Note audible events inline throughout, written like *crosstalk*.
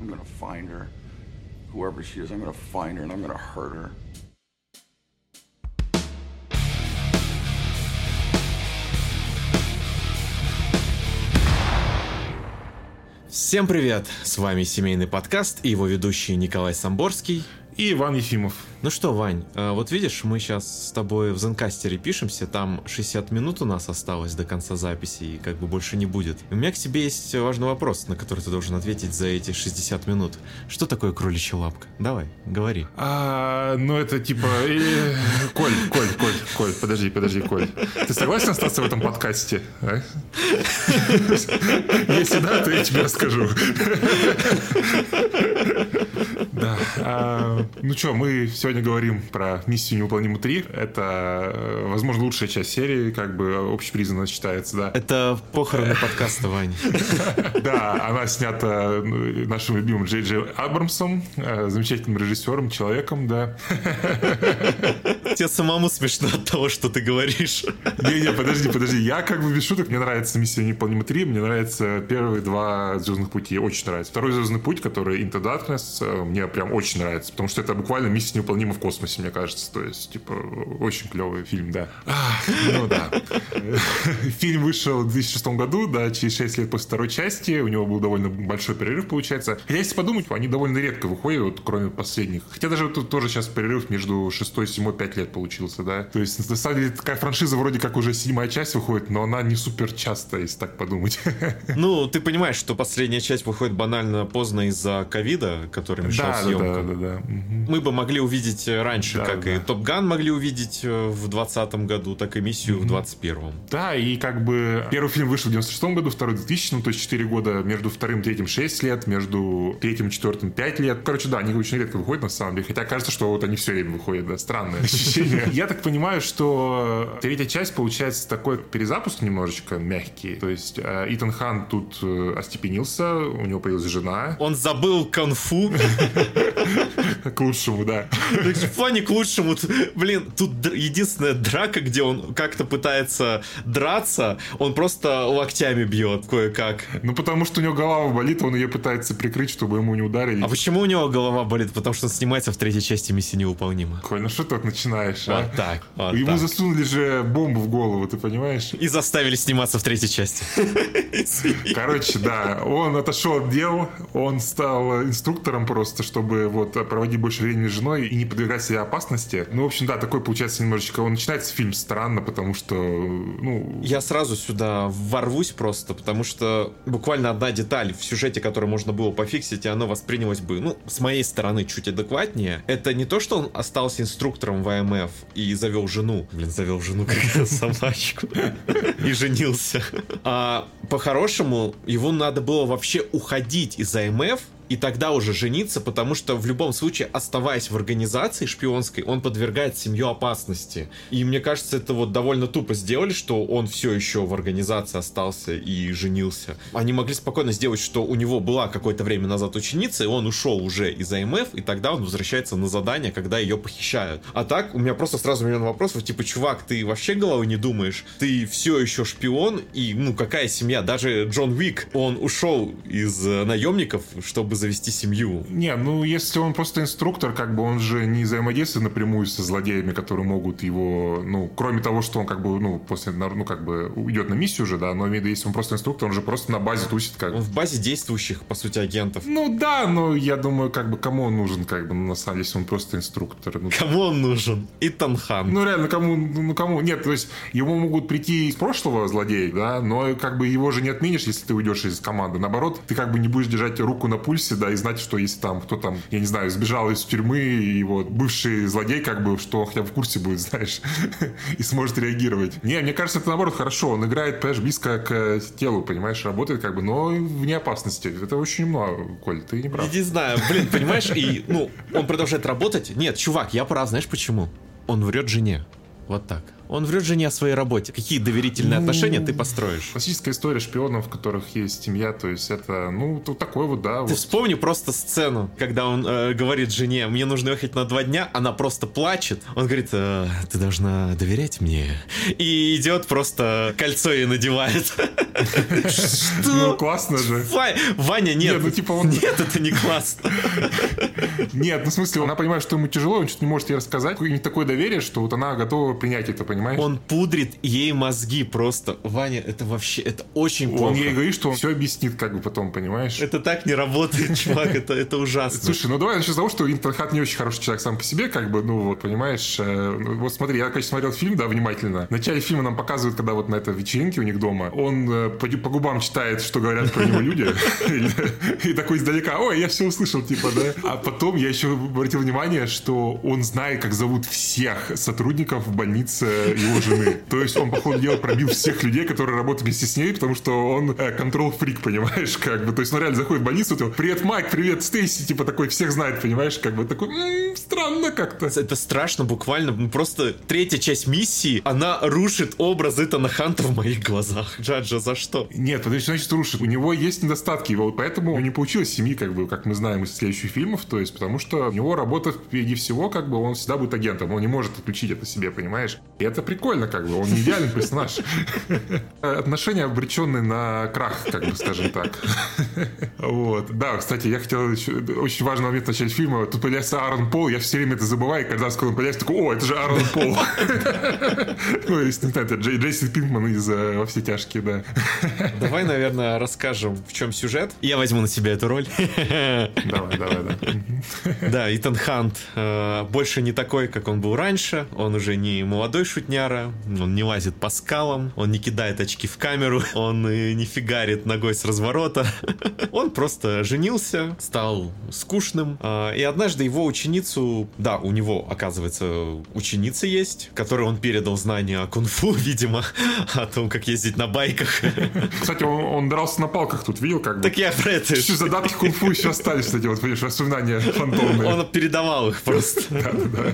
I'm gonna find her. Whoever she is, I'm gonna find her and I'm gonna hurt her. Всем привет! С вами семейный подкаст и его ведущий Николай Самборский и Иван Ефимов. Ну что, Вань, э, вот видишь, мы сейчас с тобой в Зенкастере пишемся, там 60 минут у нас осталось до конца записи, и как бы больше не будет. У меня к тебе есть важный вопрос, на который ты должен ответить за эти 60 минут. Что такое кроличья лапка? Давай, говори. А, ну это типа... Э, Коль, Коль, Коль, Коль, подожди, подожди, Коль. Ты согласен остаться в этом подкасте? А? Если да, то я тебе расскажу. Да. Ну что, мы сегодня говорим про миссию невыполнима 3. Это, э, возможно, лучшая часть серии, как бы общепризнанно считается, да. Это похороны подкаста, Вань. *laughs* Да, она снята ну, нашим любимым Джей Джей Абрамсом, э, замечательным режиссером, человеком, да. *laughs* Тебе самому смешно от того, что ты говоришь. Не-не, подожди, подожди. Я как бы без шуток, мне нравится «Миссия невыполнима 3», мне нравятся первые два «Звездных пути», очень нравится. Второй «Звездный путь», который «Into Darkness», э, мне прям очень нравится, потому что это буквально «Миссия невыполнимо в космосе, мне кажется. То есть, типа, очень клевый фильм, да. ну да. Фильм вышел в 2006 году, да, через 6 лет после второй части. У него был довольно большой перерыв, получается. Хотя, если подумать, они довольно редко выходят, вот, кроме последних. Хотя даже тут тоже сейчас перерыв между 6 и 7 5 лет получился, да. То есть, на самом деле, такая франшиза вроде как уже седьмая часть выходит, но она не супер часто, если так подумать. *laughs* Ну, ты понимаешь, что последняя часть выходит банально поздно из-за ковида, который мешал да, съемкам. Да, да, да, да. Мы бы могли увидеть э, раньше, да, как да. и Топ Ган могли увидеть э, в 2020 году, так и миссию mm-hmm. в 2021. Да, и как бы первый фильм вышел в 96 году, второй в 2000, ну то есть 4 года, между вторым и третьим 6 лет, между третьим и четвертым 5 лет. Короче, да, они очень редко выходят на самом деле, хотя кажется, что вот они все время выходят, да, странное *laughs* ощущение. Я так понимаю, что третья часть получается такой перезапуск немножечко мягкий, то есть э, Итан Хан тут остепенился, у него появилась жена. Он забыл конфу. *laughs* К лучшему, да. В плане к лучшему, блин, тут единственная драка, где он как-то пытается драться, он просто локтями бьет кое-как. Ну, потому что у него голова болит, он ее пытается прикрыть, чтобы ему не ударили. А почему у него голова болит? Потому что он снимается в третьей части «Миссии невыполнима». Коль, ну что ты начинаешь, а? Вот так, вот Ему так. засунули же бомбу в голову, ты понимаешь? И заставили сниматься в третьей части. *laughs* Короче, да, он отошел от дел, он стал инструктором просто, чтобы вот проводить больше времени с женой и не подвергать себя опасности. Ну, в общем, да, такой получается немножечко... Он начинается фильм странно, потому что, ну... Я сразу сюда ворвусь просто, потому что буквально одна деталь в сюжете, которую можно было пофиксить, и оно воспринялось бы, ну, с моей стороны, чуть адекватнее. Это не то, что он остался инструктором в АМФ и завел жену. Блин, завел жену *laughs* как собачку. И женился. А по-хорошему, его надо было вообще уходить из АМФ, и тогда уже жениться, потому что в любом случае, оставаясь в организации шпионской, он подвергает семью опасности. И мне кажется, это вот довольно тупо сделали, что он все еще в организации остался и женился. Они могли спокойно сделать, что у него была какое-то время назад ученица, и он ушел уже из АМФ, и тогда он возвращается на задание, когда ее похищают. А так, у меня просто сразу миллион вопросов, типа, чувак, ты вообще головой не думаешь? Ты все еще шпион, и, ну, какая семья? Даже Джон Уик, он ушел из э, наемников, чтобы завести семью. Не, ну если он просто инструктор, как бы он же не взаимодействует напрямую со злодеями, которые могут его, ну, кроме того, что он как бы, ну, после, ну, как бы идет на миссию уже, да, но если он просто инструктор, он же просто на базе тусит как Он в базе действующих, по сути, агентов. Ну да, но я думаю, как бы кому он нужен, как бы, ну, на самом деле, если он просто инструктор. Ну, кому он нужен? Итан Хан. Ну реально, кому, ну кому, нет, то есть ему могут прийти из прошлого злодея, да, но как бы его же не отменишь, если ты уйдешь из команды. Наоборот, ты как бы не будешь держать руку на пульсе, да, и знать, что если там кто там, я не знаю, сбежал из тюрьмы, и вот бывший злодей, как бы, что хотя бы в курсе будет, *laughs* знаешь, и сможет реагировать. Не, мне кажется, это наоборот хорошо. Он играет, понимаешь, близко к телу, понимаешь, работает как бы, но вне опасности. Это очень много, Коль, ты не прав. Не знаю, блин, понимаешь, и, ну, он продолжает работать. Нет, чувак, я прав, знаешь почему? Он врет жене. Вот так. Он врет жене о своей работе. Какие доверительные Ну, отношения ты построишь? Классическая история шпионов, в которых есть семья, то есть это, ну, тут такой вот, да, Ты вот. вспомни просто сцену, когда он э, говорит жене, мне нужно ехать на два дня, она просто плачет. Он говорит, «Э, ты должна доверять мне. И идет просто кольцо ей надевает. Ну, Что? классно же. Ва- Ваня, нет. Не, ну, типа он- Нет, это не классно. Нет, ну, в смысле, она понимает, что ему тяжело, он что-то не может ей рассказать. У них такое доверие, что вот она готова принять это, понимаешь? Он пудрит ей мозги просто. Ваня, это вообще, это очень Он плохо. ей говорит, что он все объяснит, как бы потом, понимаешь? Это так не работает, *laughs* чувак, это, это ужасно. Слушай, ну давай начнем с того, что Интерхат не очень хороший человек сам по себе, как бы, ну вот, понимаешь, э, ну, вот смотри, я, конечно, смотрел фильм, да, внимательно. В начале фильма нам показывают, когда вот на этой вечеринке у них дома, он э, по, по губам читает, что говорят про него люди, *laughs* и такой издалека, ой, я все услышал, типа, да. А потом я еще обратил внимание, что он знает, как зовут всех сотрудников в больнице его жены. То есть он, по ходу дела, пробил всех людей, которые работают вместе с ней, потому что он контрол-фрик, понимаешь, как бы. То есть он реально заходит в больницу, то, привет, Майк, привет, Стейси, типа такой, всех знает, понимаешь, как бы такой, «М, странно как-то. Это страшно буквально. Ну, Просто третья часть миссии, она рушит образ Итана Ханта в моих глазах. Джаджа, за что? Нет, подожди, значит рушит? У него есть недостатки, вот поэтому не получилось семьи, как бы, как мы знаем из следующих фильмов, то есть потому что у него работа впереди всего, как бы, он всегда будет агентом, он не может отключить это себе, понимаешь? И это прикольно, как бы, он не идеальный персонаж. Отношения обреченные на крах, как бы, скажем так. Вот. Да, кстати, я хотел еще... Очень важный момент в начале фильма. Тут появляется Аарон Пол, я все время это забываю, и когда он появляется, такой, о, это же Аарон Пол. Ну, если не знаю, это Джей- Джейсон Пинкман из э, «Во все тяжкие», да. Давай, наверное, расскажем, в чем сюжет. Я возьму на себя эту роль. Давай, давай, да. Да, Итан Хант э, больше не такой, как он был раньше. Он уже не молодой шутняра, он не лазит по скалам, он не кидает очки в камеру, *laughs* он не фигарит ногой с разворота. *laughs* Он просто женился, стал скучным. э, И однажды его ученицу, да, у него, оказывается, ученица есть, которой он передал знания о кунг-фу, *laughs* видимо, о том, как ездить на байках. Кстати, он, он дрался на палках тут, видел, как бы? Так я про это. Еще задатки кунг-фу еще остались, кстати, вот, видишь, воспоминания фантомные. Он передавал их просто.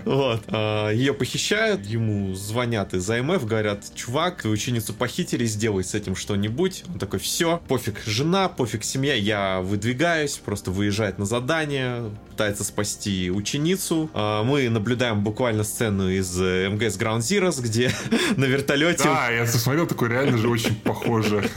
Вот. А, Ее похищают, ему звонят из АМФ, говорят, чувак, твою ученицу похитили, сделай с этим что-нибудь. Он такой, все, пофиг жена, пофиг семья, я выдвигаюсь, просто выезжает на задание, пытается спасти ученицу. А, Мы наблюдаем буквально сцену из э, МГС Ground Zeroes, где *laughs* на вертолете Да, я посмотрел, такой реально же очень похоже.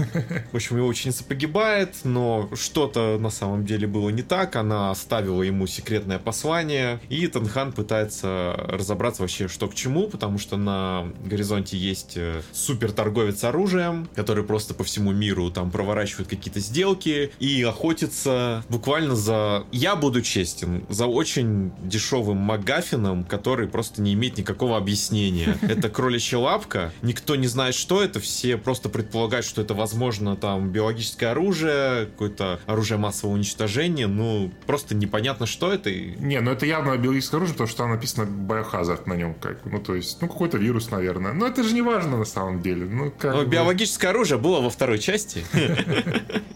в общем, его ученица погибает, но что-то на самом деле было не так. Она оставила ему секретное послание, и Танхан пытается разобраться вообще, что к чему, потому что на горизонте есть э, супер торговец оружием, который просто по всему миру там проворачивает какие-то сделки и охотится буквально за... Я буду честен, за очень дешевым МакГаффином, который просто не имеет никакого объяснения. *laughs* Это кроличья лапка, никто не знает, что это, все просто предполагают, что это, возможно, там биологическое оружие, какое-то оружие массового уничтожения, ну, просто непонятно, что это. Не, ну это явно биологическое оружие, потому что там написано Biohazard на нем, как. Ну, то есть, ну, какой-то вирус, наверное. Но это же не важно на самом деле. Ну, как Но бы. биологическое оружие было во второй части. *laughs*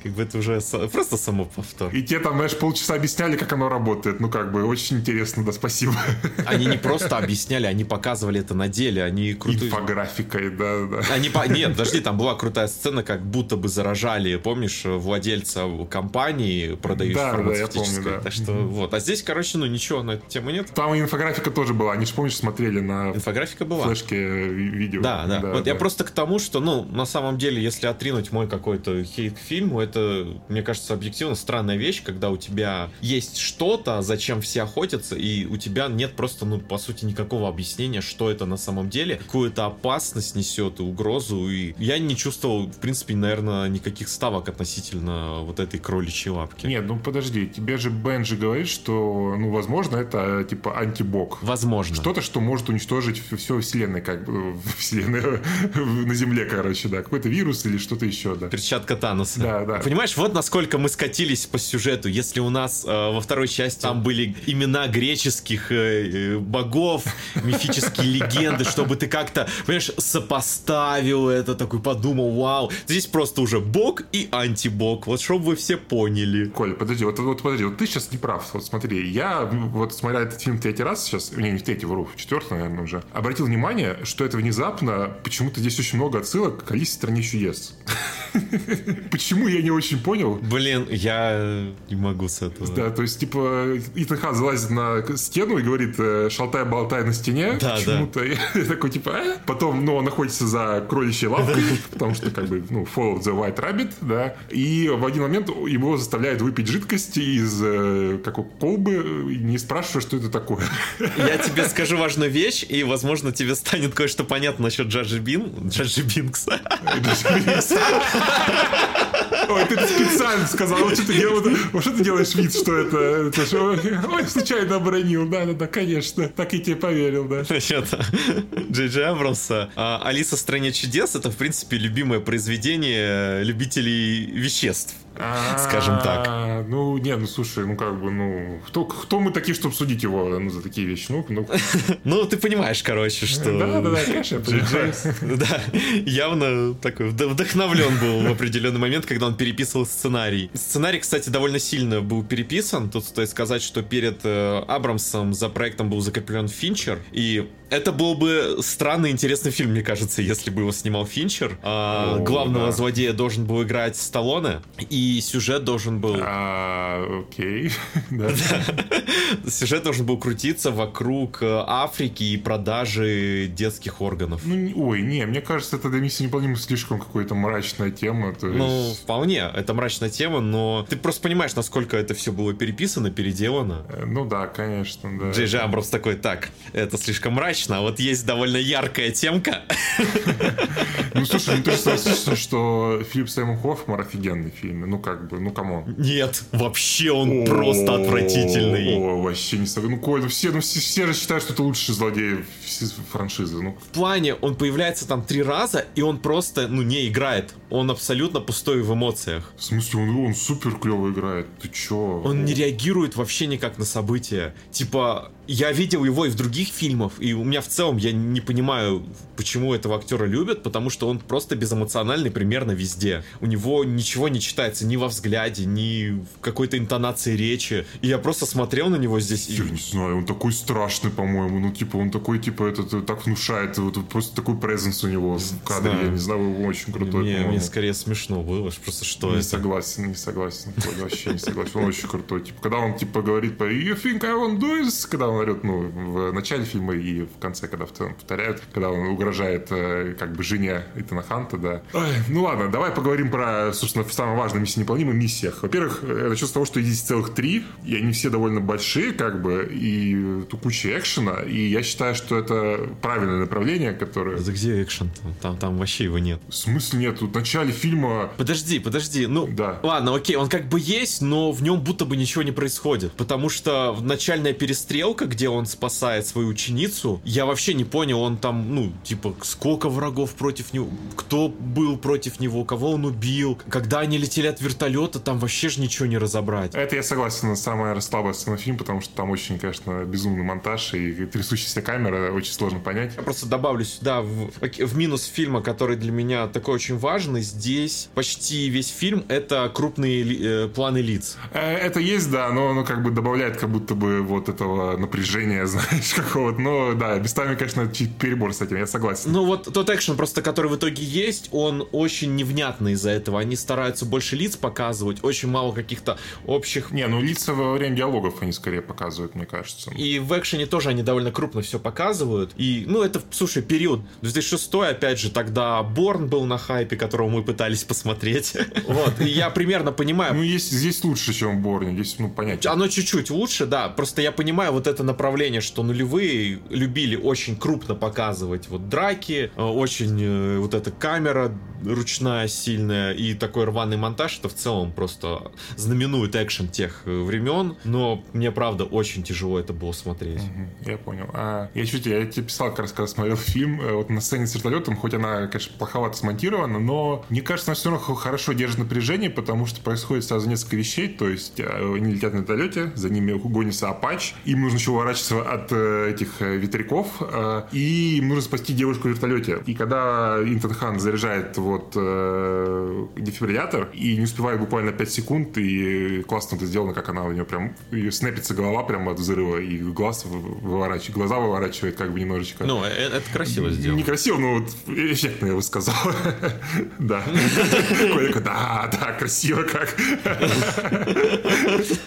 Как бы это уже просто само повтор. И те там, знаешь, полчаса объясняли, как оно работает. Ну, как бы, очень интересно, да, спасибо. *laughs* Они не просто объясняли, они показывали это на деле, они крутые... Инфографикой, да, да. Они по... *laughs* Нет, подожди, там была крутая сцена, как будто бы заражали, помнишь, владельца компании, продающей Да, да, я помню, да. Так что вот. А здесь, короче, ну ничего на эту тему нет. Там инфографика тоже была. Они же, помнишь, смотрели на Инфографика была. флешке ви- видео. Да, да. вот я да. просто к тому, что, ну, на самом деле, если отринуть мой какой-то хейт к фильму, это, мне кажется, объективно странная вещь, когда у тебя есть что-то, зачем все охотятся, и у тебя нет просто, ну, по сути, никакого объяснения, что это на самом деле, какую-то опасность несет, и угрозу, и я не чувствовал, в принципе, наверное, никаких ставок относительно вот этой кроличьей лапки. Нет, ну подожди, тебе же Бенджи говорит, что, ну, возможно, это типа антибог. Возможно. Что-то, что может уничтожить все вселенной, как бы, вселенной *laughs* на Земле, короче, да. Какой-то вирус или что-то еще, да. Перчатка Таноса. Да, да. Понимаешь, вот насколько мы скатились по сюжету. Если у нас э, во второй части там были имена греческих э, э, богов, *laughs* мифические легенды, чтобы ты как-то, понимаешь, сопоставил это, такой подумал, вау. Здесь просто уже бог и антибог. Вот чтобы вы все поняли. Коль, подожди, вот, вот подожди, вот ты сейчас не прав. Вот смотри, я вот смотря этот фильм третий раз сейчас, не, не в третий, вру, в четвертый, наверное, уже, обратил внимание, удивление, что это внезапно, почему-то здесь очень много отсылок к Алисе в стране чудес. *laughs* Почему, я не очень понял. Блин, я не могу с этого. Да, то есть, типа, Итан Хан залазит на стену и говорит, э, шалтай-болтай на стене. Да, почему-то. *laughs* Я такой, типа, «А?» Потом, ну, он находится за кроличьей лавкой, *laughs* потому что, как бы, ну, follow the white rabbit, да. И в один момент его заставляют выпить жидкость из, э, как колбы, и не спрашивая, что это такое. Я тебе скажу важную вещь, и, возможно, тебе станет кое-что понятно насчет Джаджи Бин, Джаджи Бинкса. Ой, ты специально сказал, вот что ты, делаешь, вот что ты делаешь вид, что это, это что, ой, случайно обронил, да-да-да, конечно, так и тебе поверил, да. Насчет Джей Джей Абрамса. А, Алиса в стране чудес это, в принципе, любимое произведение любителей веществ. Скажем так. А, Ну, не, ну слушай, ну как бы, ну, кто, кто мы такие, чтобы судить его ну, за такие вещи? Ну, ну, *laughs* Ну, ты понимаешь, короче, что... да, да, да, конечно, я. *laughs* Да, явно такой вд- вдохновлен был в определенный момент, когда он переписывал сценарий. Сценарий, кстати, довольно сильно был переписан. Тут стоит сказать, что перед э, Абрамсом за проектом был закреплен Финчер, и это был бы странный интересный фильм, мне кажется, если бы его снимал Финчер. А, О, главного да. злодея должен был играть Сталлоне, и сюжет должен был... А, окей, *laughs* *laughs* да. Сюжет должен был крутиться вокруг э, Африки и продажи детских органов. Ну, ой, не, мне кажется, это для миссии неполнима слишком какая-то мрачная тема. То Ну, есть, вполне, это мрачная тема, но ты просто понимаешь, насколько это все было переписано, переделано. э, ну да, конечно, да. Джей Джей Абрамс такой, так, это слишком мрачно, а вот есть довольно яркая темка. *laughs* Ну, слушай, ну ты же согласишься, что Филипп Саймон Хоффман офигенный в фильме. Ну, как бы, ну, come on. Нет, вообще он просто отвратительный. Вообще не согласен. Ну, Коль, ну все, ну все, все же считают, что это лучший злодей франшизы. Ну, В плане, он появляется там три раза, и он просто, ну, не играет. Он абсолютно пустой в эмоциях. в смысле, он, он супер клево играет. Ты чё? Он не реагирует вообще никак на события. Типа, я видел его и в других фильмах, и у меня в целом я не понимаю, почему этого актера любят, потому что он просто безэмоциональный примерно везде. У него ничего не читается ни во взгляде, ни в какой-то интонации речи. И я просто смотрел на него здесь и... Я не знаю, он такой страшный, по-моему. Ну, типа, он такой, типа, этот, э, так внушает. Вот, просто такой презенс у него в кадре. Знаю. Я не знаю, его очень крутой, Мне, по-моему. мне скорее смешно было, просто что Не это. согласен, не согласен. Вообще не согласен. Он очень крутой. Типа, когда он, типа, говорит по You think I won't do this? Когда он орет, ну, в начале фильма и в конце, когда повторяют, когда он угрожает, э, как бы, жене Итана Ханта, да. Ай, ну ладно, давай поговорим про, собственно, самое важное миссии неполнимых миссиях. Во-первых, начнем с того, что есть целых три, и они все довольно большие, как бы, и тут куча экшена, и я считаю, что это правильное направление, которое... Да где экшен? Там, там вообще его нет. В смысле нет? Тут в начале фильма Подожди, подожди, ну, Да. ладно, окей, он как бы есть, но в нем будто бы ничего не происходит, потому что начальная перестрелка, где он спасает свою ученицу, я вообще не понял, он там, ну, типа, сколько врагов против него, кто был против него, кого он убил, когда они летели от вертолета, там вообще же ничего не разобрать. Это я согласен, самая слабая сцена фильма, потому что там очень, конечно, безумный монтаж и трясущаяся камера, очень сложно понять. Я просто добавлю сюда в, в минус фильма, который для меня такой очень важный. Здесь почти весь фильм это крупные ли- э, планы лиц. Э, Это есть, да, но оно как бы добавляет как будто бы вот этого напряжения, *laughs* знаешь, какого-то. Но да, местами, конечно, чуть перебор с этим, я согласен. Ну вот тот экшен просто, который в итоге есть, он очень невнятный из-за этого. Они стараются больше лиц показывать, очень мало каких-то общих... Не, ну лица во время диалогов они скорее показывают, мне кажется. И в экшене тоже они довольно крупно все показывают. И, ну, это, слушай, период 2006, опять же, тогда Борн был на хайпе, которого мы пытались посмотреть. Вот, и я примерно понимаю, Ну, есть, здесь лучше, чем в Борне, здесь, ну, понятно. Оно чуть-чуть лучше, да. Просто я понимаю вот это направление, что нулевые любили очень крупно показывать вот драки, э, очень э, вот эта камера ручная, сильная и такой рваный монтаж, это в целом просто знаменует экшен тех э, времен. Но мне, правда, очень тяжело это было смотреть. Я понял. А, я чуть, я тебе писал, как раз, когда смотрел фильм, вот на сцене с вертолетом, хоть она, конечно, плоховато смонтирована, но мне кажется, она все равно хорошо держит напряжение, потому что происходит сразу несколько вещей, то есть э, они летят на вертолете, за ними гонится Апач, им нужно еще уворачиваться от э, этих э, ветряков, и им нужно спасти девушку в вертолете. И когда Интон Хан заряжает вот дефибриллятор, и не успевает буквально 5 секунд, и классно это сделано, как она у нее прям, ее снэпится голова прямо от взрыва, и глаз выворачивает, глаза выворачивает как бы немножечко. Ну, это красиво сделано. Некрасиво, но вот эффектно, я бы сказал. *laughs* Да. *laughs* Да, да, красиво как.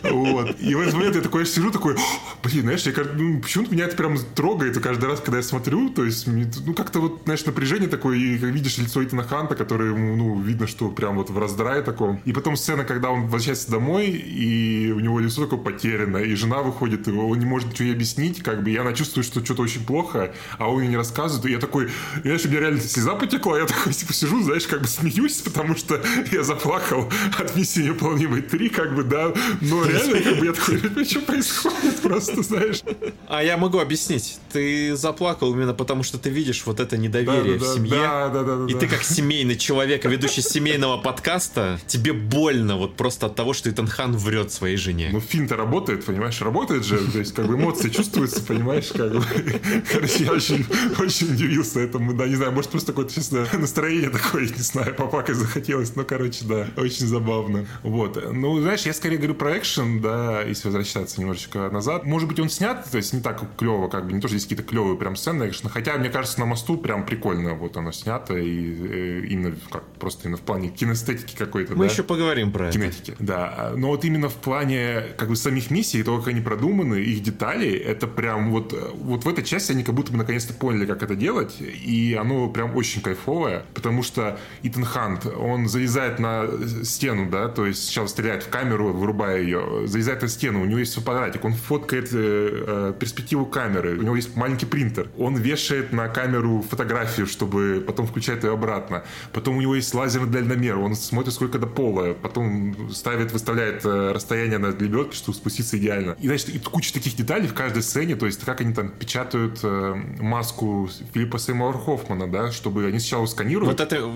Вот. И в этот момент я такой сижу, такой, блин, знаешь, я, ну, почему-то меня это прям трогает каждый раз, когда я смотрю, то есть, ну, как-то вот, знаешь, напряжение такое, и видишь лицо Итана Ханта, который, ну, видно, что прям вот в раздрае таком. И потом сцена, когда он возвращается домой, и у него лицо такое потерянное, и жена выходит, и он не может ничего ей объяснить, как бы, и она чувствует, что что-то очень плохо, а он ей не рассказывает, и я такой, знаешь, у меня реально слеза потекла, я такой, типа, сижу, знаешь, как бы смеюсь, потому что я заплакал от миссии невыполнимой 3, как бы, да, но реально, как бы, я такой, что происходит, просто, знаешь. А я могу объяснить, ты заплакал именно потому, что ты видишь вот это недоверие да, в семье, да, да, да, и да. ты как семейный человек, ведущий семейного подкаста, тебе больно вот просто от того, что Итан Хан врет своей жене. Ну, финт-то работает, понимаешь, работает же, то есть, как бы, эмоции чувствуются, понимаешь, как бы. Короче, я очень, очень удивился этому, да, не знаю, может, просто какое-то, честно, настроение такое, не знаю, поплакать захотелось, но, короче, да, очень забавно. Вот, ну, знаешь, я скорее говорю про экшен, да, если возвращаться немножечко назад. Может быть, он снят, то есть, не так клево, как бы, не то, что здесь какие-то клевые прям сцены экшена, хотя, мне кажется, на мосту прям прикольно вот оно снято, и э, именно, как, просто именно в плане кинестетики какой-то, Мы да? еще поговорим про это. кинетики. Да, но вот именно в плане как бы самих миссий, то, как они продуманы, их детали, это прям вот, вот в этой части они как будто бы наконец-то поняли, как это делать, и оно прям очень кайфовое, потому что Итан Хант, он залезает на стену, да, то есть сначала стреляет в камеру, вырубая ее, залезает на стену, у него есть фотоаппаратик, он фоткает э, э, перспективу камеры, у него есть маленький принтер, он вешает на камеру фотографию, чтобы потом включать ее обратно, потом у него есть лазерный дальномер, он смотрит сколько до пола, потом ставит, выставляет э, расстояние на лебедке, чтобы спуститься идеально. И, значит, и куча таких деталей в каждой сцене, то есть как они там печатают э, маску Филиппа Сеймура Хоффмана, да, чтобы они сначала сканируют. Вот это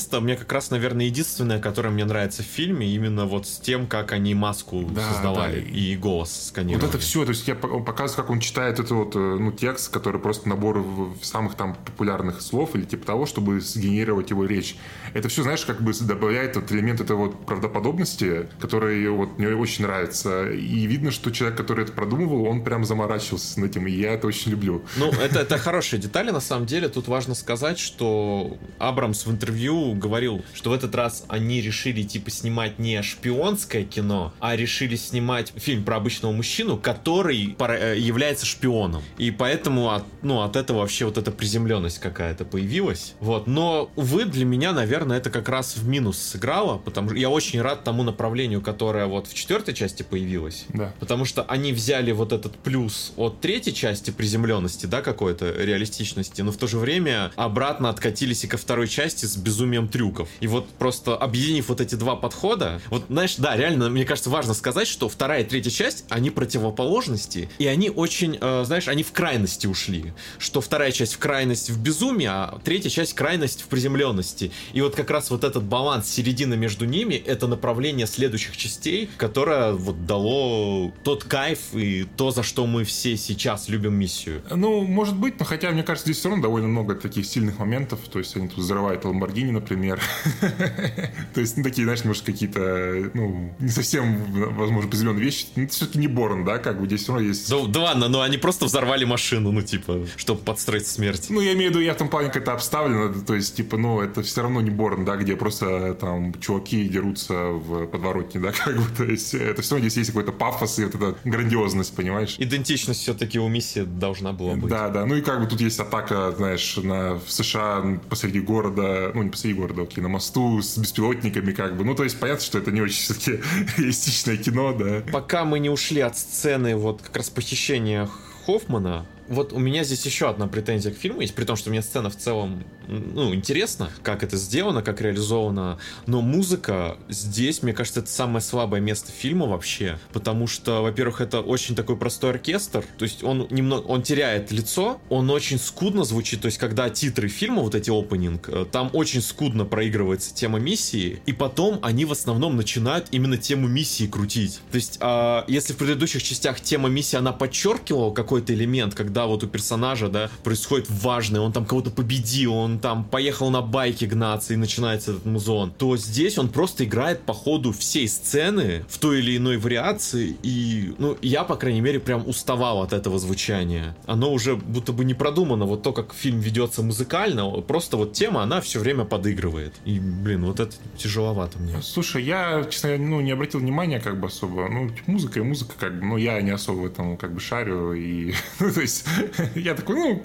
место мне как раз, наверное, единственное, которое мне нравится в фильме, именно вот с тем, как они маску Да, создавали да. и голос сканировали. Вот это все, то есть я по- он показывает, как он читает это вот, э, ну, текст, который просто набор самых там популярных слов или типа того, чтобы сгенерировать его речь. Это все, знаешь, как бы добавляет вот элемент этой вот правдоподобности, который вот мне очень нравится. И видно, что человек, который это продумывал, он прям заморачивался над этим, и я это очень люблю. Ну, это, это хорошие детали, на самом деле. Тут важно сказать, что Абрамс в интервью говорил, что в этот раз они решили, типа, снимать не шпионское кино, а решили снимать фильм про обычного мужчину, который э, является шпионом. И поэтому от, ну, от этого вообще вот эта приземленность какая-то появилась. Вот. Но, увы, для меня, наверное, это как раз в минус сыграло, потому что я очень рад тому направлению, которое вот в четвертой части появилось. Да. Потому что они взяли вот этот плюс от третьей части приземленности, да, какой-то реалистичности, но в то же время обратно откатились и ко второй части с безумием трюков. И вот просто объединив вот эти два подхода, вот знаешь, да, реально, мне кажется, важно сказать, что вторая и третья часть, они противоположности, и они очень, э, знаешь, они в крайности ушли. Что вторая часть в крайность в безумии, а третья часть крайность в приземленности. И вот как раз вот этот баланс середины между ними, это направление следующих частей, которое вот дало тот кайф и то, за что мы все сейчас любим миссию. Ну, может быть, но хотя, мне кажется, здесь все равно довольно много таких сильных моментов. То есть они тут взрывают Ламборгини, например. *laughs* То есть, ну, такие, знаешь, может, какие-то, ну, не совсем, возможно, приземленные вещи. Ну, это все-таки не Борн, да, как бы здесь все равно есть... Да, да ладно, но они просто взорвали машину, ну, типа, чтобы подстроить смерть. Ну, я имею в виду, я в том плане как это обставлено, то есть, типа, ну, это все равно не Борн, да, где просто там чуваки дерутся в подворотне, да, *laughs* как бы, то есть, это все равно здесь есть какой-то пафос и вот эта грандиозность, понимаешь? Идентичность все-таки у миссии должна была быть. Да, да. Ну и как бы тут есть атака, знаешь, на, в США посреди города, ну не посреди города, окей, на мосту с беспилотниками, как бы. Ну, то есть понятно, что это не очень все-таки *laughs* реалистичное кино, да. Пока мы не ушли от сцены вот как раз похищения Хоффмана, вот у меня здесь еще одна претензия к фильму есть, при том, что мне сцена в целом, ну, интересна, как это сделано, как реализовано, но музыка здесь, мне кажется, это самое слабое место фильма вообще, потому что, во-первых, это очень такой простой оркестр, то есть он немного, он теряет лицо, он очень скудно звучит, то есть когда титры фильма, вот эти опенинг, э, там очень скудно проигрывается тема миссии, и потом они в основном начинают именно тему миссии крутить. То есть, а, если в предыдущих частях тема миссии, она подчеркивала какой-то элемент, когда когда вот у персонажа, да, происходит важное, он там кого-то победил, он там поехал на байке гнаться и начинается этот музон, то здесь он просто играет по ходу всей сцены в той или иной вариации, и, ну, я, по крайней мере, прям уставал от этого звучания. Оно уже будто бы не продумано, вот то, как фильм ведется музыкально, просто вот тема, она все время подыгрывает. И, блин, вот это тяжеловато мне. Слушай, я, честно, ну, не обратил внимания как бы особо. Ну, музыка и музыка, как бы, ну, я не особо в этом как бы шарю. И, *laughs* ну, то есть, *laughs* я такой, ну,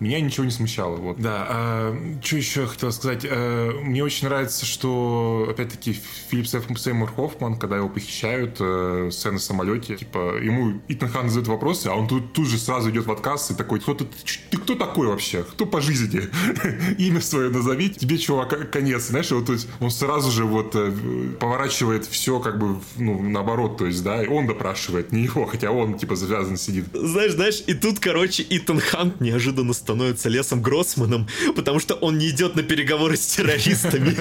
меня ничего не смущало. Вот. Да, а, что еще хотел сказать? А, мне очень нравится, что, опять-таки, Филипп Сеймур Хоффман, когда его похищают, а, сцена в самолете, типа, ему Итан Хан задает вопросы, а он тут, тут же сразу идет в отказ и такой, кто ты, ты кто такой вообще? Кто по жизни? *laughs* Имя свое назови, тебе, чувак, конец. Знаешь, вот, то есть, он сразу же вот э, поворачивает все как бы, ну, наоборот, то есть, да, и он допрашивает, не его, хотя он, типа, завязан сидит. Знаешь, знаешь, и тут, короче, Итан Хант неожиданно становится Лесом Гроссманом, потому что он не идет на переговоры с террористами.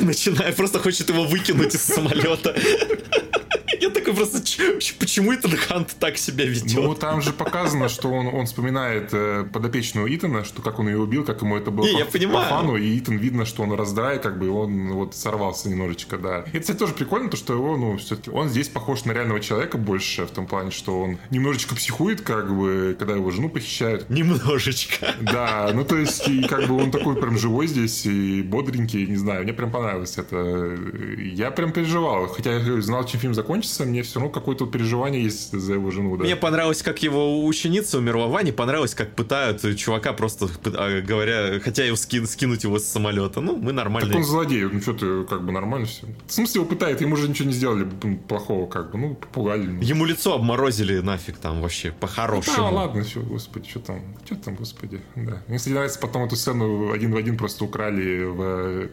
*laughs* Начиная, просто хочет его выкинуть из самолета. Я такой просто, почему Итан Хант так себя ведет? Ну, там же показано, что он, он вспоминает э, подопечную Итана, что как он ее убил, как ему это было Не, по, я понимаю. по фану, и Итан видно, что он раздрай, как бы он вот сорвался немножечко, да. И, кстати, тоже прикольно, то, что его, ну, все-таки он здесь похож на реального человека больше, в том плане, что он немножечко психует, как бы, когда его жену похищают. Немножечко. Да, ну, то есть, и как бы он такой прям живой здесь, и бодренький, не знаю, мне прям понравилось это. Я прям переживал, хотя я знал, чем фильм закончится, мне все равно какое-то переживание есть за его жену, да. Мне понравилось, как его ученица умерла, Ване понравилось, как пытают чувака просто, а, говоря, хотя его ски, скинуть его с самолета. Ну, мы нормально. Так он злодей, ну что ты, как бы нормально все. В смысле его пытают, ему же ничего не сделали плохого, как бы, ну, попугали. Ему лицо обморозили нафиг там вообще, по-хорошему. Да, ладно, все, господи, что там, что там, господи, да. Мне, кстати, нравится, потом эту сцену один в один просто украли в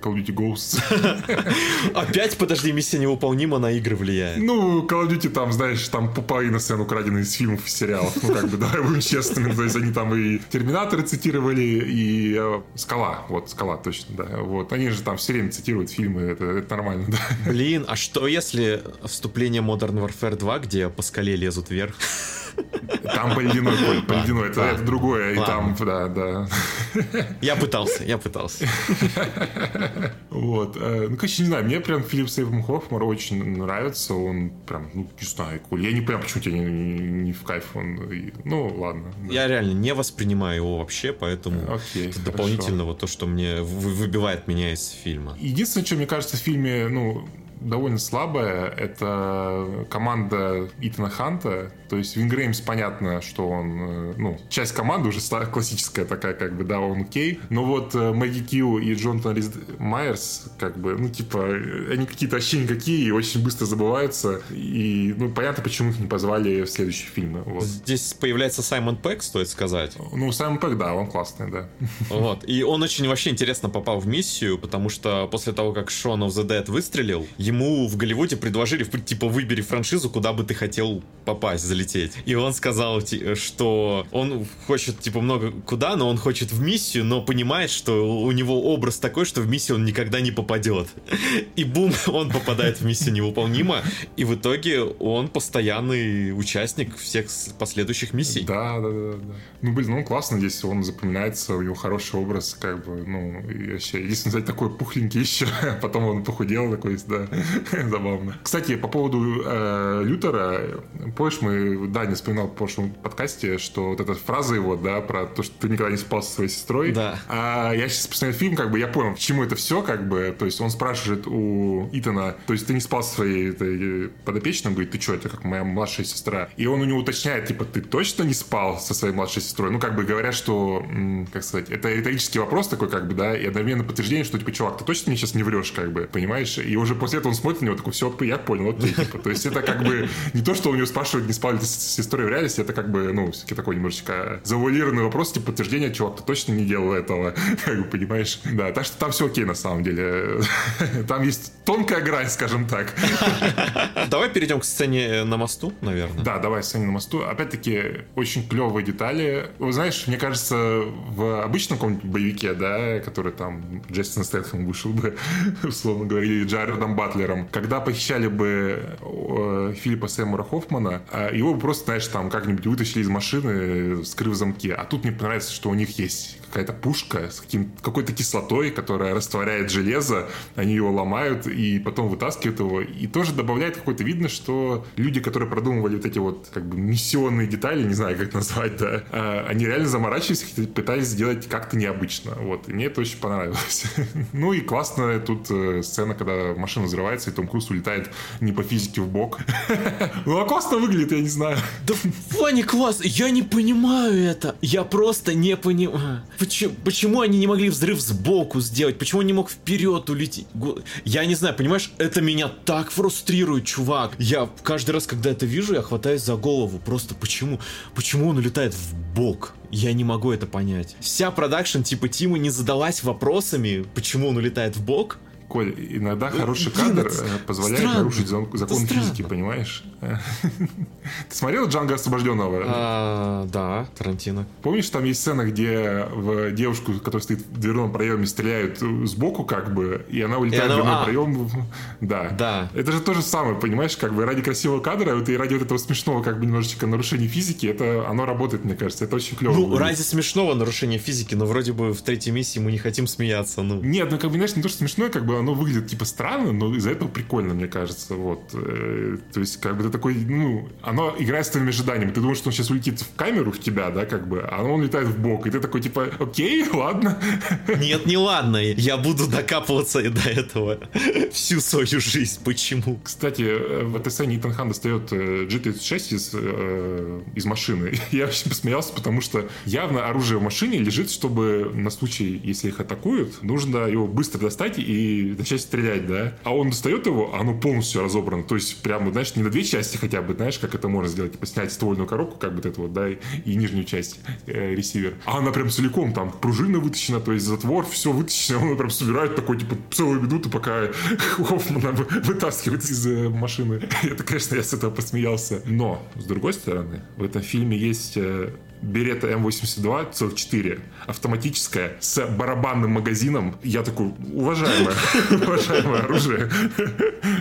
Call of Duty Ghosts. *laughs* Опять, подожди, миссия невыполнима на игры влияет. Ну, Call of Duty там, знаешь, там половина сцен украдены из фильмов и сериалов. Ну, как бы, давай будем честными. То есть они там и Терминаторы цитировали, и э, Скала. Вот, Скала, точно, да. Вот. Они же там все время цитируют фильмы, это, это нормально, да. Блин, а что если вступление Modern Warfare 2, где по скале лезут вверх? Там по ледяной поле, по ледяной, это, это другое, и там, да, да. Я пытался, я пытался. Вот. Э, ну, короче, не знаю, мне прям Филипп Сейвм Хоффмар очень нравится, он прям, ну, не знаю, куль. Я не понимаю, почему тебе не, не, не в кайф он, ну, ладно. Да. Я реально не воспринимаю его вообще, поэтому Окей, это дополнительно вот то, что мне выбивает меня из фильма. Единственное, что мне кажется в фильме, ну, довольно слабая. Это команда Итана Ханта. То есть Вингреймс понятно, что он, э, ну, часть команды уже классическая такая, как бы, да, он окей. Но вот э, Мэгги Кью и Джонатан Риз Майерс, как бы, ну, типа, они какие-то вообще никакие и очень быстро забываются. И, ну, понятно, почему их не позвали в следующие фильмы. Вот. Здесь появляется Саймон Пэк, стоит сказать. Ну, Саймон Пэк, да, он классный, да. Вот. И он очень вообще интересно попал в миссию, потому что после того, как Шон of the Dead выстрелил, ему в Голливуде предложили, типа, выбери франшизу, куда бы ты хотел попасть, залететь. И он сказал, что он хочет, типа, много куда, но он хочет в миссию, но понимает, что у него образ такой, что в миссию он никогда не попадет. И бум, *laughs* он попадает в миссию невыполнимо, и в итоге он постоянный участник всех последующих миссий. Да, да, да. да. Ну, блин, ну классно здесь, он запоминается, у него хороший образ, как бы, ну, и вообще, единственное, кстати, такой пухленький *laughs* еще, потом он похудел такой, да, *laughs* Забавно. Кстати, по поводу э, Лютера, помнишь, мы, да, не вспоминал в прошлом подкасте, что вот эта фраза его, да, про то, что ты никогда не спал со своей сестрой. Да. А я сейчас посмотрел фильм, как бы я понял, к чему это все, как бы, то есть он спрашивает у Итана, то есть ты не спал со своей этой, подопечной, он говорит, ты что, это как моя младшая сестра. И он у него уточняет, типа, ты точно не спал со своей младшей сестрой? Ну, как бы говорят, что, как сказать, это риторический вопрос такой, как бы, да, и одновременно подтверждение, что, типа, чувак, ты точно мне сейчас не врешь, как бы, понимаешь? И уже после этого он смотрит на него такой, все, я понял, окей, типа. То есть это как бы не то, что у него спрашивают, не ли с сестрой в реальности, это как бы, ну, все-таки такой немножечко завуалированный вопрос, типа подтверждение, чувак, ты точно не делал этого, *laughs* как бы, понимаешь? Да, так что там все окей, на самом деле. *laughs* Там есть тонкая грань, скажем так. *laughs* Давай перейдем к сцене на мосту, наверное. Да, давай сцене на мосту. Опять-таки, очень клевые детали. Вы знаешь, мне кажется, в обычном каком-нибудь боевике, да, который там Джейсон Стэтхэм вышел бы, условно говоря, или Джаредом Батлером, Батлером. Когда похищали бы э, Филиппа Сэмура Хоффмана, э, его бы просто, знаешь, там как-нибудь вытащили из машины, скрыв замки. А тут мне понравится, что у них есть какая-то пушка с каким, какой-то кислотой, которая растворяет железо, они его ломают и потом вытаскивают его. И тоже добавляет какой-то, видно, что люди, которые продумывали вот эти вот как бы миссионные детали, не знаю, как назвать, да, а, они реально заморачивались, пытались сделать как-то необычно. Вот. И мне это очень понравилось. *laughs* ну и классная тут э, сцена, когда машина взрывается, и Том Круз улетает не по физике в бок. *laughs* ну а классно выглядит, я не знаю. Да Ваня класс, я не понимаю это. Я просто не понимаю. Почему, почему они не могли взрыв сбоку сделать? Почему он не мог вперед улететь? Я не знаю, понимаешь, это меня так фрустрирует, чувак. Я каждый раз, когда это вижу, я хватаюсь за голову. Просто почему? Почему он улетает в бок? Я не могу это понять. Вся продакшн типа Тима не задалась вопросами, почему он улетает в бок. Коль, иногда э, хороший Блин, кадр э, позволяет странно. нарушить закон физики, понимаешь? Ты смотрел Джанго освобожденного? А, да, Тарантино. Помнишь, там есть сцена, где в девушку, которая стоит в дверном проеме, стреляют сбоку, как бы, и она улетает и она... в дверной а. проем. Да. Да. Это же то же самое, понимаешь, как бы ради красивого кадра, вот и ради вот этого смешного, как бы немножечко нарушения физики, это оно работает, мне кажется. Это очень клево. Ну, будет. ради смешного нарушения физики, но вроде бы в третьей миссии мы не хотим смеяться. Ну. Нет, ну как бы, знаешь, не то, что смешное, как бы оно выглядит типа странно, но из-за этого прикольно, мне кажется. Вот. Э, то есть, как бы ты такой, ну, оно играет с твоими ожиданиями. Ты думаешь, что он сейчас улетит в камеру в тебя, да, как бы, а он летает в бок. И ты такой, типа, окей, *laughs* ладно. Нет, не ладно. Я буду докапываться и до этого всю свою жизнь. Почему? Кстати, э, в этой сцене Итан Хан достает G36 из, э, из машины. *laughs* Я очень посмеялся, потому что явно оружие в машине лежит, чтобы на случай, если их атакуют, нужно его быстро достать и начать стрелять, да? А он достает его, а оно полностью разобрано. То есть, прямо, знаешь, не на две части хотя бы, знаешь, как это можно сделать, типа снять ствольную коробку, как бы это вот, да, и, и нижнюю часть э, ресивер. А она прям целиком, там, пружина вытащена, то есть затвор, все вытащено, он прям собирает такой, типа, целую минуту, пока *laughs* Хоффмана вытаскивает из э, машины. *laughs* Это, конечно, я с этого посмеялся. Но, с другой стороны, в этом фильме есть э, Берета М82 целых 4 автоматическая с барабанным магазином. Я такой, уважаемое, *laughs* уважаемое оружие.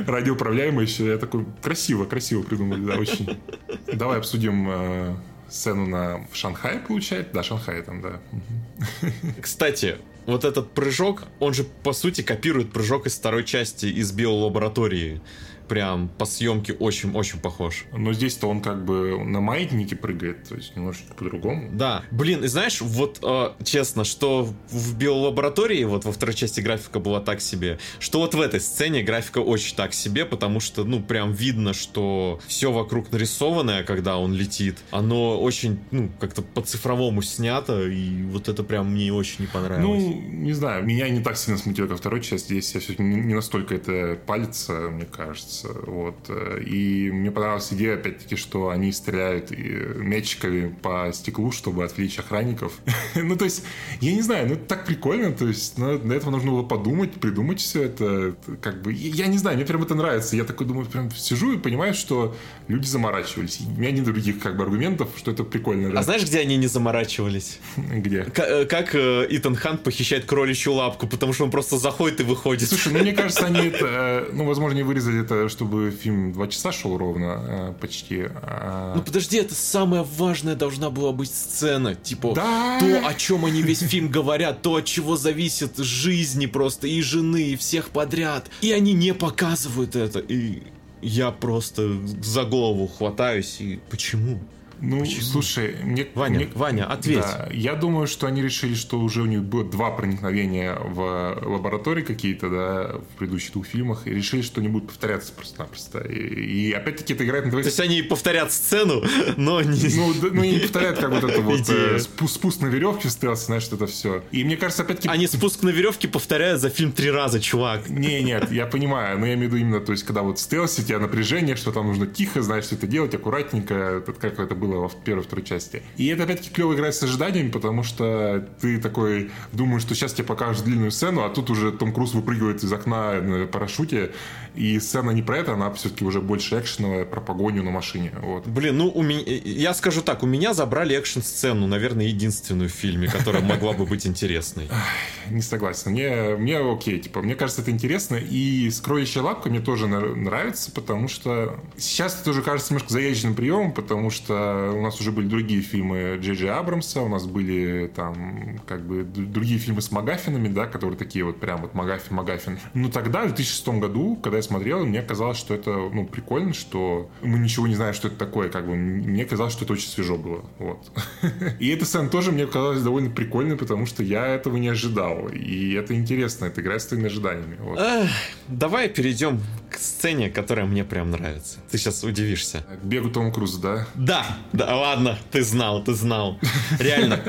Радиоуправляемое еще. Я такой, красиво, красиво придумали, да, очень. Давай обсудим э, сцену на Шанхае, получается? Да, Шанхай там, да. Кстати, вот этот прыжок, он же, по сути, копирует прыжок из второй части из биолаборатории прям по съемке очень-очень похож. Но здесь-то он как бы на маятнике прыгает, то есть немножечко по-другому. Да. Блин, и знаешь, вот э, честно, что в биолаборатории, вот во второй части графика была так себе, что вот в этой сцене графика очень так себе, потому что, ну, прям видно, что все вокруг нарисованное, когда он летит, оно очень, ну, как-то по-цифровому снято, и вот это прям мне очень не понравилось. Ну, не знаю, меня не так сильно смутило, как второй часть. Здесь я все-таки не настолько это палится, мне кажется нравится. Вот. И мне понравилась идея, опять-таки, что они стреляют мячиками по стеклу, чтобы отвлечь охранников. *laughs* ну, то есть, я не знаю, ну, так прикольно, то есть, ну, для этого нужно было подумать, придумать все это, как бы, я не знаю, мне прям это нравится. Я такой думаю, прям сижу и понимаю, что люди заморачивались. У меня нет других, как бы, аргументов, что это прикольно. Да? А знаешь, где они не заморачивались? *laughs* Где? К- как э, Итан Хант похищает кроличью лапку, потому что он просто заходит и выходит. Слушай, ну, мне кажется, они это, ну, возможно, не вырезали это чтобы фильм два часа шел ровно э, почти. А... Ну подожди, это самая важная должна была быть сцена. Типа, да? то, о чем они весь фильм говорят, то, от чего зависит жизни просто и жены, и всех подряд. И они не показывают это. И я просто за голову хватаюсь. И почему? Ну, Почему? слушай, мне... Ваня, мне, Ваня, ответь. Да, я думаю, что они решили, что уже у них было два проникновения в лаборатории какие-то, да, в предыдущих двух фильмах, и решили, что не будут повторяться просто-напросто. И, и опять-таки это играет на То есть они повторят сцену, но не... Ну, да, ну не повторяют как вот это вот э, спуск, спуск на веревке стелс, знаешь, это все. И мне кажется, опять-таки... Они спуск на веревке повторяют за фильм три раза, чувак. Не, нет, я понимаю, но я имею в виду именно, то есть, когда вот стелс, у тебя напряжение, что там нужно тихо, знаешь, что это делать, аккуратненько, как это было было в первой второй части. И это опять-таки клево играть с ожиданиями, потому что ты такой думаешь, что сейчас тебе покажут длинную сцену, а тут уже Том Круз выпрыгивает из окна на парашюте, и сцена не про это, она все-таки уже больше экшеновая, про погоню на машине. Вот. Блин, ну у меня, я скажу так, у меня забрали экшн-сцену, наверное, единственную в фильме, которая могла бы быть интересной. Не согласен. Мне, мне окей, типа, мне кажется, это интересно. И с кроличья лапка мне тоже нравится, потому что сейчас это тоже кажется немножко заезженным приемом, потому что у нас уже были другие фильмы Джей Джей Абрамса, у нас были там как бы другие фильмы с Магафинами, да, которые такие вот прям вот Магафин, Магафин. Но тогда, в 2006 году, когда я смотрел, мне казалось, что это, ну, прикольно, что мы ничего не знаем, что это такое, как бы. Мне казалось, что это очень свежо было, вот. *laughs* И эта сцена тоже мне казалась довольно прикольной, потому что я этого не ожидал. И это интересно, это играет с твоими ожиданиями. Вот. Эх, давай перейдем к сцене, которая мне прям нравится. Ты сейчас удивишься. К бегу Тома Круза, да? Да, да, ладно, ты знал, ты знал. Реально.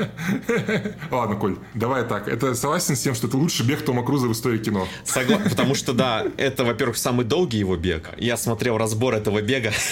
Ладно, Коль, давай так. Это согласен с тем, что это лучший бег Тома Круза в истории кино? Согласен, *laughs* потому что, да, это, во-первых, самый долгий его бег. Я смотрел разбор этого бега. *laughs*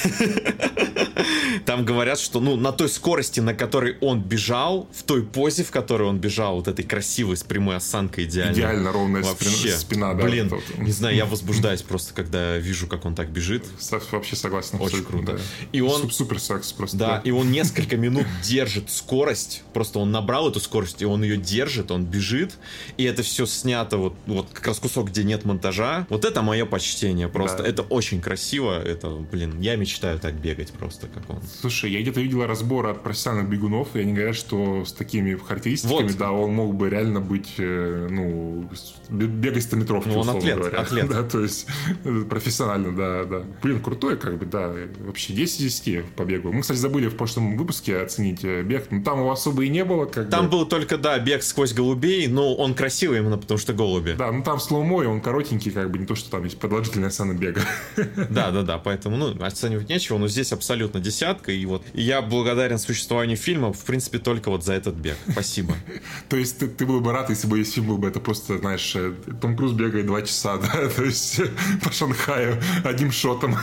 Там говорят, что ну на той скорости, на которой он бежал, в той позе, в которой он бежал, вот этой красивой с прямой осанкой идеально. Идеально ровная Вообще. спина, да. Блин, не знаю, я возбуждаюсь просто, когда вижу, как он так бежит. Вообще согласен. Очень круто. Да. И он... Супер секс просто. Да, и он несколько минут держит скорость. Просто он набрал эту скорость, и он ее держит, он бежит. И это все снято вот, вот как раз кусок, где нет монтажа. Вот это мое почтение просто. Да. Это очень красиво. Это, блин, я мечтаю так бегать просто, как он. Слушай, я где-то видел разбор от профессиональных бегунов, и они говорят, что с такими характеристиками, вот. да, он мог бы реально быть, э, ну, бегать 100 метров, ну, он атлет, говоря. атлет. *laughs* да, то есть э, профессионально, да, да. Блин, крутой, как бы, да, вообще 10 из 10 по бегу. Мы, кстати, забыли в прошлом выпуске оценить э, бег, но там его особо и не было. Как там бы. был только, да, бег сквозь голубей, но он красивый именно потому, что голуби. Да, ну там слоумо, и он коротенький, как бы, не то, что там есть продолжительная сцена бега. Да, да, да, *laughs* поэтому, ну, оценивать нечего, но здесь абсолютно десятка, и вот я благодарен существованию фильма, в принципе, только вот за этот бег. Спасибо. *laughs* То есть ты, ты был бы рад, если бы фильм был бы, это просто, знаешь, э, Том Круз бегает два часа, *laughs* да, то есть по Шанхаю одним шотом.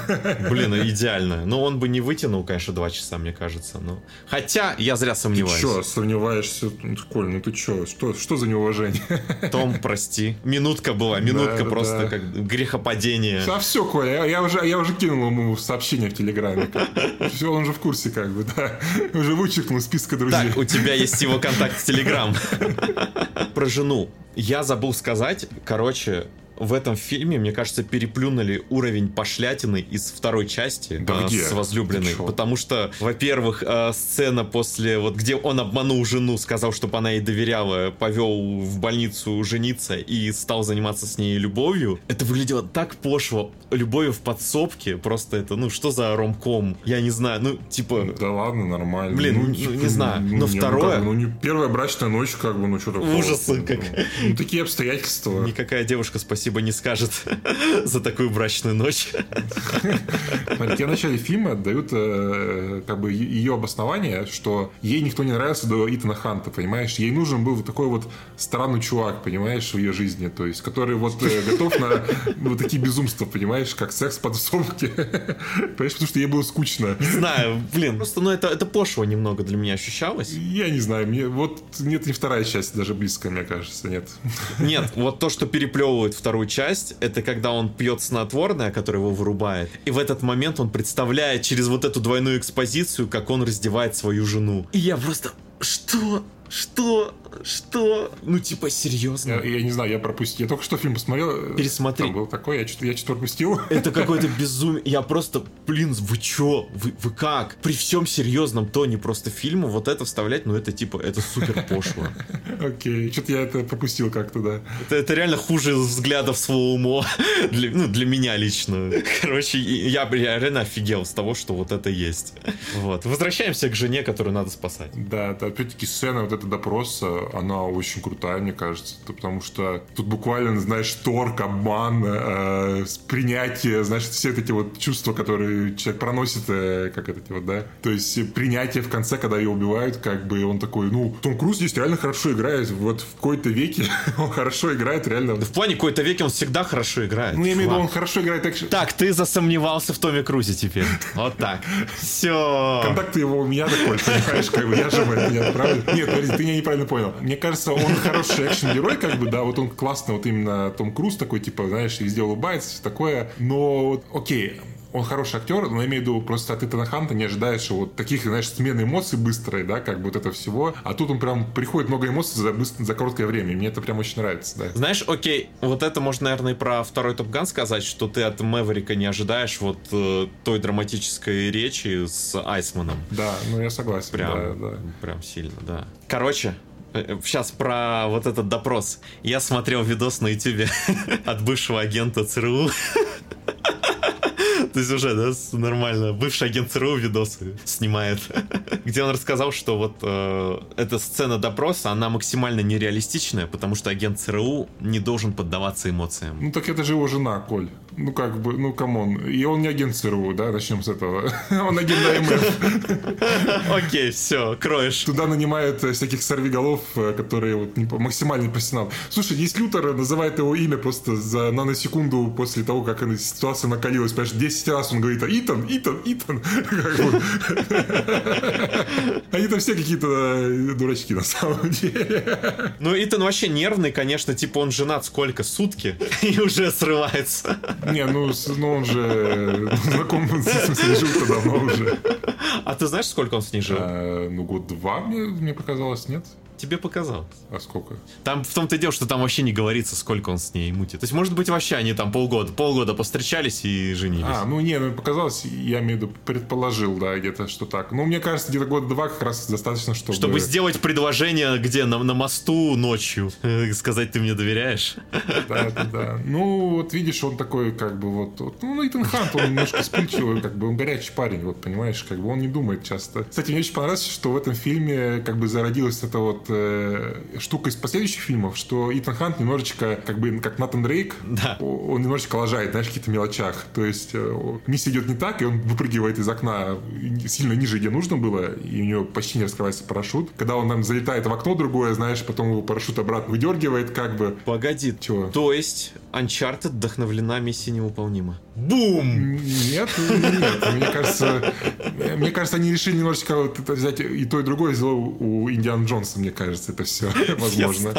Блин, идеально. Но он бы не вытянул, конечно, два часа, мне кажется. Но... Хотя я зря сомневаюсь. Ты что, сомневаешься? Ну, Коль, ну ты что? Что, что за неуважение? *laughs* Том, прости. Минутка была, минутка да, просто да. как грехопадение. А все, Коля, я, я, уже, я уже кинул ему сообщение в Телеграме. Все, он же в курсе, как бы, да. Уже вычеркнул из списка друзей. Так, у тебя есть его контакт в Телеграм. *laughs* Про жену. Я забыл сказать, короче, в этом фильме, мне кажется, переплюнули уровень пошлятины из второй части да, э, с возлюбленной. Потому что, во-первых, э, сцена после, вот где он обманул жену, сказал, чтобы она ей доверяла, повел в больницу жениться и стал заниматься с ней любовью. Это выглядело так пошло. Любовью в подсобке. Просто это, ну, что за ромком? Я не знаю, ну, типа... Да ладно, нормально. Блин, ну, ну типа, не знаю. Ну, Но не, второе... Ну, как, ну, не первая брачная ночь, как бы, ну, что такое? Ужасы, как... Ну, такие обстоятельства. Никакая девушка, спасибо спасибо не скажет *laughs* за такую брачную ночь. Смотрите, в начале фильма дают э, как бы ее обоснование, что ей никто не нравился до Итана Ханта, понимаешь? Ей нужен был такой вот странный чувак, понимаешь, в ее жизни, то есть, который вот э, готов на *laughs* вот такие безумства, понимаешь, как секс под сумке. *laughs* Понимаешь, потому что ей было скучно. Не знаю, блин, просто, ну, это, это пошло немного для меня ощущалось. Я не знаю, мне вот нет, не вторая часть даже близко, мне кажется, нет. Нет, вот то, что переплевывает вторую вторую часть, это когда он пьет снотворное, которое его вырубает. И в этот момент он представляет через вот эту двойную экспозицию, как он раздевает свою жену. И я просто... Что? Что? Что? Ну, типа, серьезно? Я, я не знаю, я пропустил. Я только что фильм посмотрел. Пересмотри. Там был такой, я что-то я что пропустил. Это *laughs* какое-то безумие. Я просто, блин, вы чё? Вы, вы как? При всем серьезном тоне просто фильма вот это вставлять, ну, это типа, это супер пошло. *laughs* Окей, что-то я это пропустил как-то, да. Это, это реально хуже взглядов своего ума. *laughs* Для, ну, для меня лично. Короче, я, я реально офигел с того, что вот это есть. Вот. Возвращаемся к жене, которую надо спасать. Да, это опять-таки сцена вот этого допроса она очень крутая, мне кажется. Потому что тут буквально, знаешь, торг, обман, э, принятие, знаешь, все эти вот чувства, которые человек проносит, э, как это вот, да? То есть принятие в конце, когда ее убивают, как бы он такой, ну, Том Круз здесь реально хорошо играет. Вот в какой-то веке *laughs* он хорошо играет, реально. В плане какой-то веке он всегда хорошо играет. Ну, я имею в виду, он хорошо играет экшен. Так, ты засомневался в Томе Крузе теперь. Вот так. Все. Контакты его у меня такой, понимаешь, как бы я же меня отправлю. Нет, подожди, ты меня неправильно понял. Мне кажется, он хороший экшен-герой, как бы, да, вот он классно, вот именно Том Круз такой, типа, знаешь, везде улыбается, все такое. Но, окей, он хороший актер, но я имею в виду, просто от Итана Ханта не ожидаешь вот таких, знаешь, смены эмоций быстрой, да, как бы вот это всего. А тут он прям приходит много эмоций за, быстро, за короткое время. И мне это прям очень нравится, да. Знаешь, окей, вот это можно, наверное, и про второй Топ Ган сказать, что ты от Мэверика не ожидаешь вот э, той драматической речи с Айсманом. Да, ну я согласен, Прям, да, да. прям сильно, да. Короче, Сейчас про вот этот допрос. Я смотрел видос на ютубе *laughs* от бывшего агента ЦРУ. *laughs* То есть уже, да, нормально. Бывший агент ЦРУ видосы снимает. *laughs* Где он рассказал, что вот э, эта сцена допроса, она максимально нереалистичная, потому что агент ЦРУ не должен поддаваться эмоциям. Ну так это же его жена, Коль. Ну как бы, ну come on. И он не агент ЦРУ, да, начнем с этого. *laughs* Он агент IMF. *laughs* Окей, все, кроешь. Туда нанимают э, всяких сорвиголов, э, которые вот максимальный профессионал. Слушай, есть Лютер, называет его имя просто за наносекунду после того, как ситуация накалилась. Понимаешь, 10 раз он говорит, Итан, Итан, Итан. *laughs* Бы. *laughs* Они там все какие-то э, дурачки на самом деле. Ну, Итан вообще нервный, конечно, типа он женат сколько? Сутки? *laughs* И уже срывается. Не, ну, ну он же э, знаком с жил-то давно уже. А ты знаешь, сколько он с ней жил? А, Ну, год-два, мне показалось, нет? Тебе показалось. А сколько? Там в том-то и дело, что там вообще не говорится, сколько он с ней мутит. То есть, может быть, вообще они там полгода, полгода постречались и женились. А, ну не, ну показалось, я имею в виду, предположил, да, где-то, что так. Ну, мне кажется, где-то года два как раз достаточно, чтобы... Чтобы сделать предложение где? На, на мосту ночью. Э, Сказать, ты мне доверяешь? Да, да, да. Ну, вот видишь, он такой, как бы, вот... вот ну, Итан Хант, он немножко вспыльчивый, как бы, он горячий парень, вот, понимаешь, как бы, он не думает часто. Кстати, мне очень понравилось, что в этом фильме, как бы, зародилась эта вот э, штука из последующих фильмов, что Итан Хант немножечко, как бы, как Натан Дрейк, Да. он немножечко лажает, знаешь, в каких-то мелочах. То есть э, миссия идет не так, и он выпрыгивает из окна сильно ниже, где нужно было, и у него почти не раскрывается парашют. Когда он там залетает в окно другое, знаешь, потом его парашют обратно выдергивает, как бы. Погоди. Чего? То есть, Uncharted вдохновлена миссией невыполнима. Бум! Нет, нет, мне кажется, мне кажется, они решили немножечко вот это взять и то, и другое сделал у Индиана Джонса, мне кажется, это все *laughs* возможно.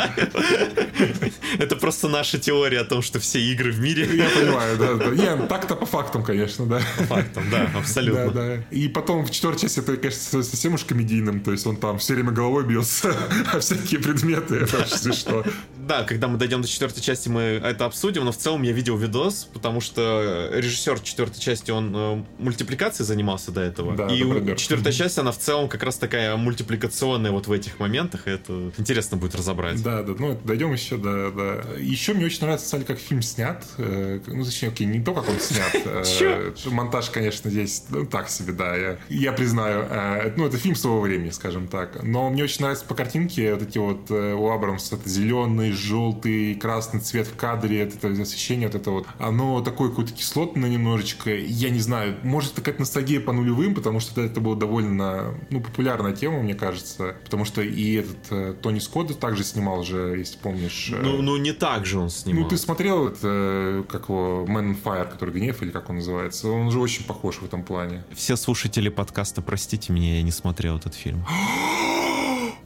Это просто наша теория о том, что все игры в мире... Я понимаю, да, да. Не, так-то по фактам, конечно, да. Фактом, да, Да, абсолютно. да. И потом в четвертой части это, конечно, становится совсем уж комедийным. То есть он там все время головой бьется *laughs* о всякие предметы. Это очень смешно. Да, когда мы дойдем до четвертой части, мы это обсудим, но в целом я видел видос, потому что режиссер четвертой части, он э, мультипликацией занимался до этого. Да, и четвертая часть, она в целом как раз такая мультипликационная вот в этих моментах, и это интересно будет разобрать. Да, да, ну дойдем еще до, до- Еще мне очень нравится, кстати, как фильм снят. Э, Ну, точнее, окей, не то, как он снят. *laughs* э? Монтаж, конечно, здесь ну, так себе, да, я, признаю. Э, Ну, это фильм своего времени, скажем так. Но мне очень нравится по картинке вот эти вот у Абрамса это зеленый, желтый, красный цвет в кадре, это, это освещение, вот это вот. Оно такое какое-то кислотное немножечко. Я не знаю, может, это какая-то ностальгия по нулевым, потому что это было довольно, ну, популярная тема, мне кажется. Потому что и этот э, Тони Скотт также снимал же, если помнишь. э, Ну, ну, не так же он снимал. ну, ты смотрел, это, э, как его, Man on Fire, который гнев, или как он называется? Он же очень похож в этом плане. Все слушатели подкаста, простите меня, я не смотрел этот фильм. *gasps*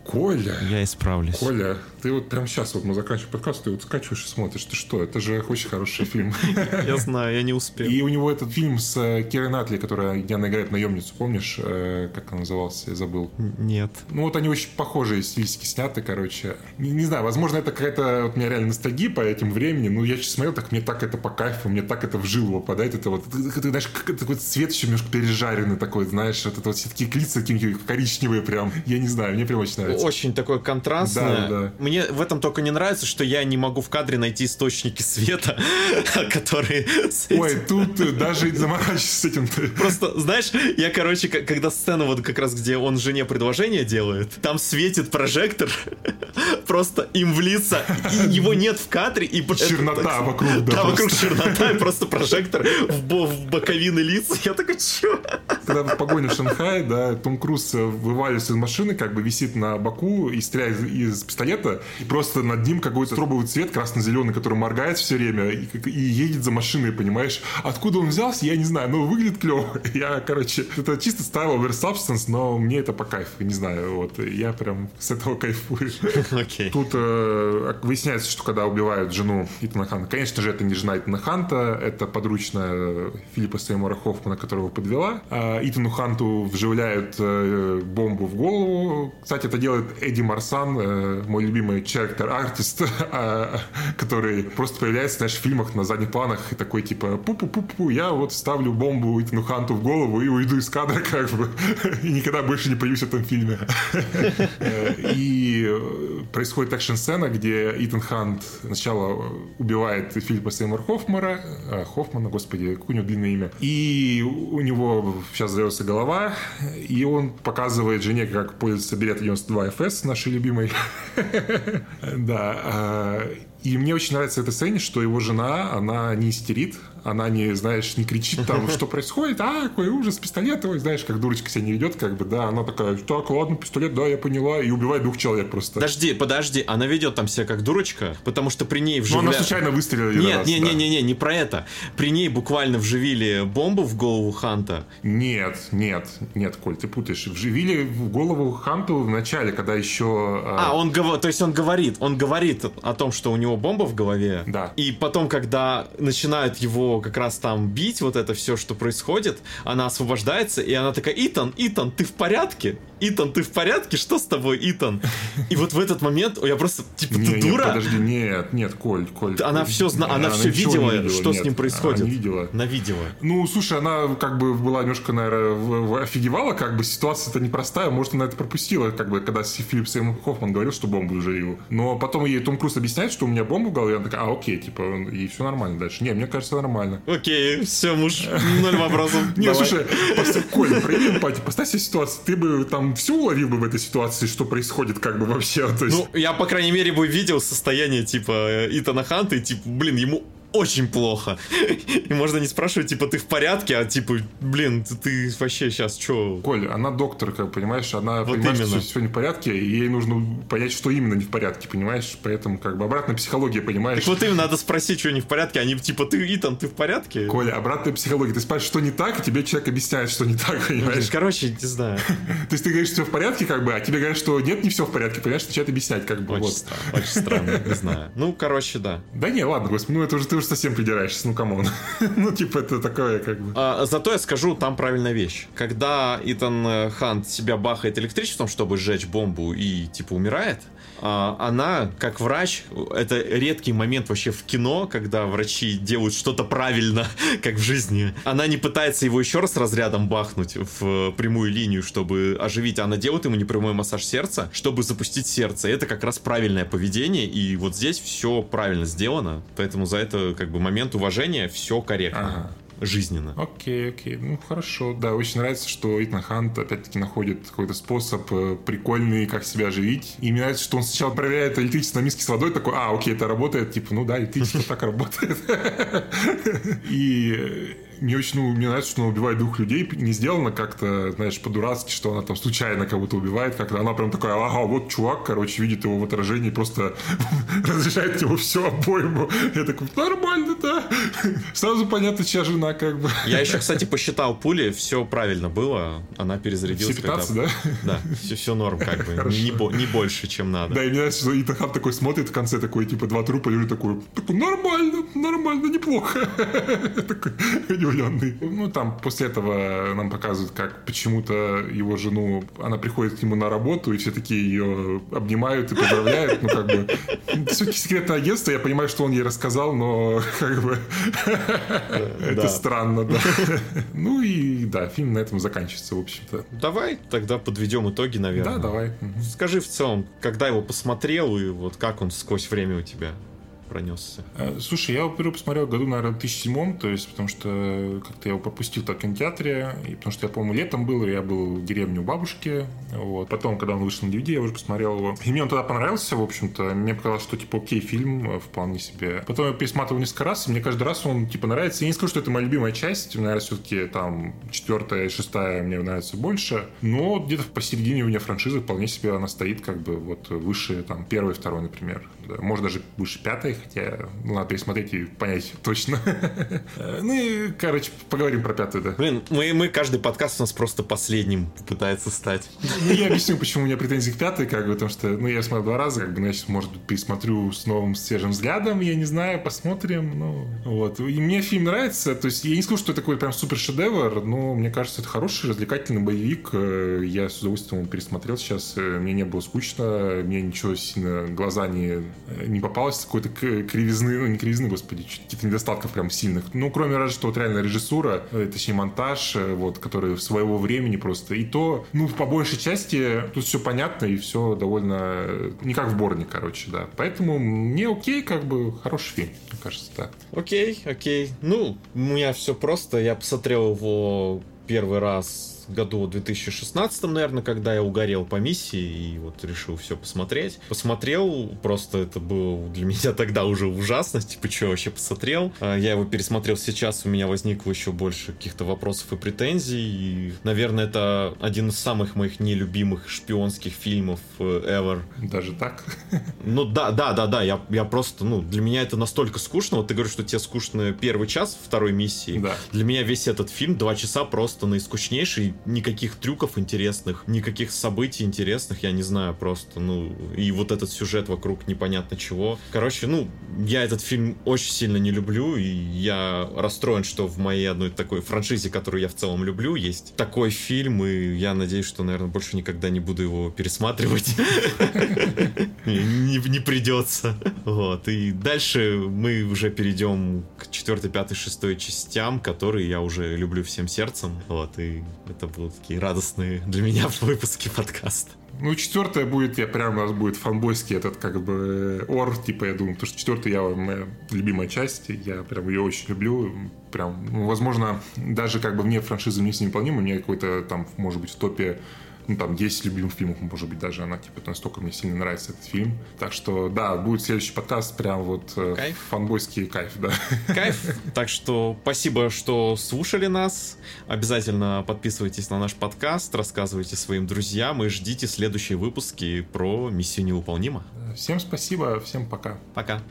Коля! Я исправлюсь. Коля, ты вот прямо сейчас, вот мы заканчиваем подкаст, ты вот скачиваешь и смотришь. Ты что? Это же очень хороший фильм. *laughs* Я знаю, я не успел. И у него этот фильм с э, Кирой Натли, которая Яна играет наемницу, помнишь, э, как он назывался, я забыл. Нет. Ну вот они очень похожие стилистики сняты, короче. Не, не знаю, возможно, это какая-то вот у меня реально ностальгия по этим времени. Ну, я сейчас смотрел, так мне так это по кайфу, мне так это в жилу попадает. Это вот, ты, знаешь, такой цвет еще немножко пережаренный такой, знаешь, вот это вот все такие лица такие коричневые прям. Я не знаю, мне прям очень нравится. Очень такое контрастное. Да, да. Мне в этом только не нравится, что я не могу в кадре найти источники света, *laughs* которые... Ой, тут э, даже и заморачивайся с этим. Просто, знаешь, я, короче, когда сцена вот как раз, где он жене предложение делает, там светит прожектор, *laughs* просто им в лица, и его нет в кадре, и чернота вокруг, да, да вокруг чернота, и просто *laughs* прожектор в, боковины лиц. Я такой, чё? Когда в погоне в Шанхае, да, Том Круз вываливается из машины, как бы висит на боку и стреляет из, из пистолета, и просто над ним какой-то стробовый цвет красно-зеленый, который моргает все время и, и едет за машиной, понимаешь? Откуда он взялся, я не знаю, но выглядит клево. *laughs* Я, короче, это чисто style over substance, но мне это по кайфу, не знаю, вот, я прям с этого кайфую. *laughs* Okay. Тут э, выясняется, что когда убивают жену Итана Ханта, конечно же, это не жена Итана Ханта, это подручная Филиппа Сеймора Хоффмана, которого подвела. А Итану Ханту вживляют э, бомбу в голову. Кстати, это делает Эдди Марсан, э, мой любимый character-артист, *laughs* э, который просто появляется, в фильмах на задних планах и такой, типа, пу-пу-пу-пу, я вот ставлю бомбу Итану Ханту в голову и уйду из кадра, *laughs* как бы, и никогда больше не появлюсь в этом фильме. *laughs* И происходит экшн-сцена, где Итан Хант сначала убивает Филиппа Сеймур Хоффмана, а, Хоффмана, господи, какое у него длинное имя. И у него сейчас взорвется голова, и он показывает жене, как пользоваться билет 92 FS, нашей любимой. *laughs* Да. А, и мне очень нравится эта сцена, что его жена, она не истерит, она не, знаешь, не кричит там, *laughs* что происходит, а, какой ужас, пистолет, ой, знаешь, как дурочка себя не ведет, как бы, да, она такая, так, ладно, пистолет, да, я поняла, и убивает двух человек просто. Подожди, подожди, она ведет там себя как дурочка, потому что при ней вживляют... Ну, она случайно выстрелила Нет, раз, не, да. не, не, не, не про это. При ней буквально вживили бомбу в голову Ханта. Нет, нет, нет, Коль, ты путаешь. Вживили в голову Ханту в начале, когда еще... А, а он говорит, то есть он говорит, он говорит о том, что у него бомба в голове. Да. И потом, когда начинают его как раз там бить, вот это все, что происходит, она освобождается, и она такая, Итан, Итан, ты в порядке? Итан, ты в порядке? Что с тобой, Итан? И вот в этот момент я просто, типа, ты не, дура? Нет, подожди, нет, нет, Коль, Коль. Она все, зна... она, она все видела, видела, что нет, с ним происходит. Она видела. Она видела. Ну, слушай, она как бы была немножко, наверное, офигевала, как бы ситуация-то непростая, может, она это пропустила, как бы, когда Филипп Сейм Хоффман говорил, что бомбу уже его. Но потом ей Том Круз объясняет, что у меня бомба в голове, она такая, а, окей, типа, и все нормально дальше. Не, мне кажется, нормально. Окей, все, муж, ноль вопросов. *laughs* Не, слушай, Коль, прояви эмпатию, поставь себе ситуацию, ты бы там все уловил бы в этой ситуации, что происходит как бы вообще. То есть... Ну, я, по крайней мере, бы видел состояние, типа, Итана Ханта, и, типа, блин, ему очень плохо. И можно не спрашивать, типа, ты в порядке, а типа, блин, ты, ты вообще сейчас что? Коль, она доктор, как понимаешь, она вот понимает, именно. что все не в порядке, и ей нужно понять, что именно не в порядке, понимаешь? Поэтому как бы обратная психология, понимаешь? Так вот им надо спросить, что не в порядке, они типа, ты, Итан, ты в порядке? Коля, обратная психология. Ты спрашиваешь, что не так, и тебе человек объясняет, что не так, понимаешь? Короче, не знаю. То есть ты говоришь, что все в порядке, как бы, а тебе говорят, что нет, не все в порядке, понимаешь, начинает объяснять, как бы. Очень странно, очень странно, не знаю. Ну, короче, да. Да не, ладно, господи, ну это уже ты уже совсем придираешься ну come on. *laughs* ну, типа, это такое, как бы. А, зато я скажу, там правильная вещь. Когда Итан Хант себя бахает электричеством, чтобы сжечь бомбу и, типа, умирает, она, как врач, это редкий момент вообще в кино, когда врачи делают что-то правильно, *laughs* как в жизни. Она не пытается его еще раз разрядом бахнуть в прямую линию, чтобы оживить, она делает ему непрямой массаж сердца, чтобы запустить сердце. Это как раз правильное поведение, и вот здесь все правильно сделано, поэтому за это как бы момент уважения все корректно. Ага жизненно. Окей, окей. Ну, хорошо. Да, очень нравится, что Итан Хант опять-таки находит какой-то способ э, прикольный, как себя оживить. И мне нравится, что он сначала проверяет электричество на миске с водой, такой, а, окей, это работает. Типа, ну да, электричество так работает. *laughs* И мне очень, ну, мне нравится, что она убивает двух людей. Не сделано как-то, знаешь, по-дурацки, что она там случайно кого-то убивает. Как-то она прям такая, ага, вот чувак, короче, видит его в отражении, просто *laughs* разрешает ему все обоему. Я такой, нормально, да. *laughs* Сразу понятно, чья жена, как бы. Я еще, *laughs* кстати, посчитал пули, все правильно было. Она перезарядилась. Все 15, когда... да? Да, все, все норм, как бы. Не, не больше, чем надо. Да, и мне нравится, что Итахан такой смотрит в конце, такой, типа, два трупа лежит, такой, такой, нормально, нормально, неплохо. Такой, удивленный. Ну, там после этого нам показывают, как почему-то его жену, она приходит к нему на работу, и все такие ее обнимают и поздравляют. Ну, как бы, все-таки секретное агентство, я понимаю, что он ей рассказал, но как бы это странно, да. Ну и да, фильм на этом заканчивается, в общем-то. Давай тогда подведем итоги, наверное. Да, давай. Скажи в целом, когда его посмотрел и вот как он сквозь время у тебя? Пронесся? Э, слушай, я его впервые посмотрел году, наверное, в 2007, то есть, потому что как-то я его пропустил в кинотеатре, и потому что я, по-моему, летом был, я был в деревне у бабушки, вот. Потом, когда он вышел на DVD, я уже посмотрел его. И мне он тогда понравился, в общем-то. Мне показалось, что, типа, окей, фильм э, вполне себе. Потом я пересматривал несколько раз, и мне каждый раз он, типа, нравится. Я не скажу, что это моя любимая часть. Нравится все-таки там четвертая и шестая мне нравится больше. Но где-то посередине у меня франшизы вполне себе она стоит как бы вот выше там первой, второй, например. Да, может даже выше пятой, хотя ну, надо пересмотреть и понять точно. *laughs* Ну и, короче, поговорим про пятую, да. Блин, мы, мы каждый подкаст у нас просто последним пытается стать. Ну, я объясню, почему у меня претензии к пятой, как бы, потому что, ну, я смотрел два раза, как бы, ну, я сейчас, может быть, пересмотрю с новым свежим взглядом, я не знаю, посмотрим, ну, вот. И мне фильм нравится, то есть я не скажу, что это такой прям супер шедевр, но мне кажется, это хороший, развлекательный боевик, я с удовольствием его пересмотрел сейчас, мне не было скучно, мне ничего сильно глаза не, не попалось, какой-то кривизны, ну, не кривизны, господи, каких-то недостатков прям сильных. Ну, кроме разве что вот реально режиссура, точнее монтаж, вот, который своего времени просто. И то, ну, по большей части тут все понятно и все довольно... Не как в Борне, короче, да. Поэтому мне окей, как бы, хороший фильм, мне кажется, да. Окей, окей. Ну, у меня все просто. Я посмотрел его первый раз году 2016, наверное, когда я угорел по миссии и вот решил все посмотреть. Посмотрел, просто это было для *laughs* меня тогда уже ужасно, типа, что вообще посмотрел. А, я его пересмотрел сейчас, у меня возникло еще больше каких-то вопросов и претензий. И, наверное, это один из самых моих нелюбимых шпионских фильмов э, ever. Даже так? *laughs* Ну да, да, да, да, я, я просто, ну, для меня это настолько скучно. Вот ты говоришь, что тебе скучно первый час второй миссии. Да. Для меня весь этот фильм два часа просто наискучнейший никаких трюков интересных, никаких событий интересных, я не знаю, просто, ну, и вот этот сюжет вокруг непонятно чего. Короче, ну, я этот фильм очень сильно не люблю, и я расстроен, что в моей одной такой франшизе, которую я в целом люблю, есть такой фильм, и я надеюсь, что, наверное, больше никогда не буду его пересматривать. *laughs* Не придется. Вот. И дальше мы уже перейдем к четвертой, пятой, шестой частям, которые я уже люблю всем сердцем. Вот. И это будут такие радостные для меня *laughs* выпуски подкаста. Ну, четвертая будет, я прям у нас будет фанбойский этот, как бы, ор, типа, я думаю, потому что четвертая я моя любимая часть, я прям ее очень люблю, прям, ну, возможно, даже как бы мне франшиза не невыполнима, мне какой-то там, может быть, в топе ну, там, 10 любимых фильмов, может быть, даже она, типа, настолько мне сильно нравится этот фильм. Так что, да, будет следующий подкаст, прям вот э, кайф. фанбойский кайф, да. Кайф. *laughs* Так что спасибо, что слушали нас. Обязательно подписывайтесь на наш подкаст, рассказывайте своим друзьям и ждите следующие выпуски про миссию невыполнима. Всем спасибо, всем пока. Пока.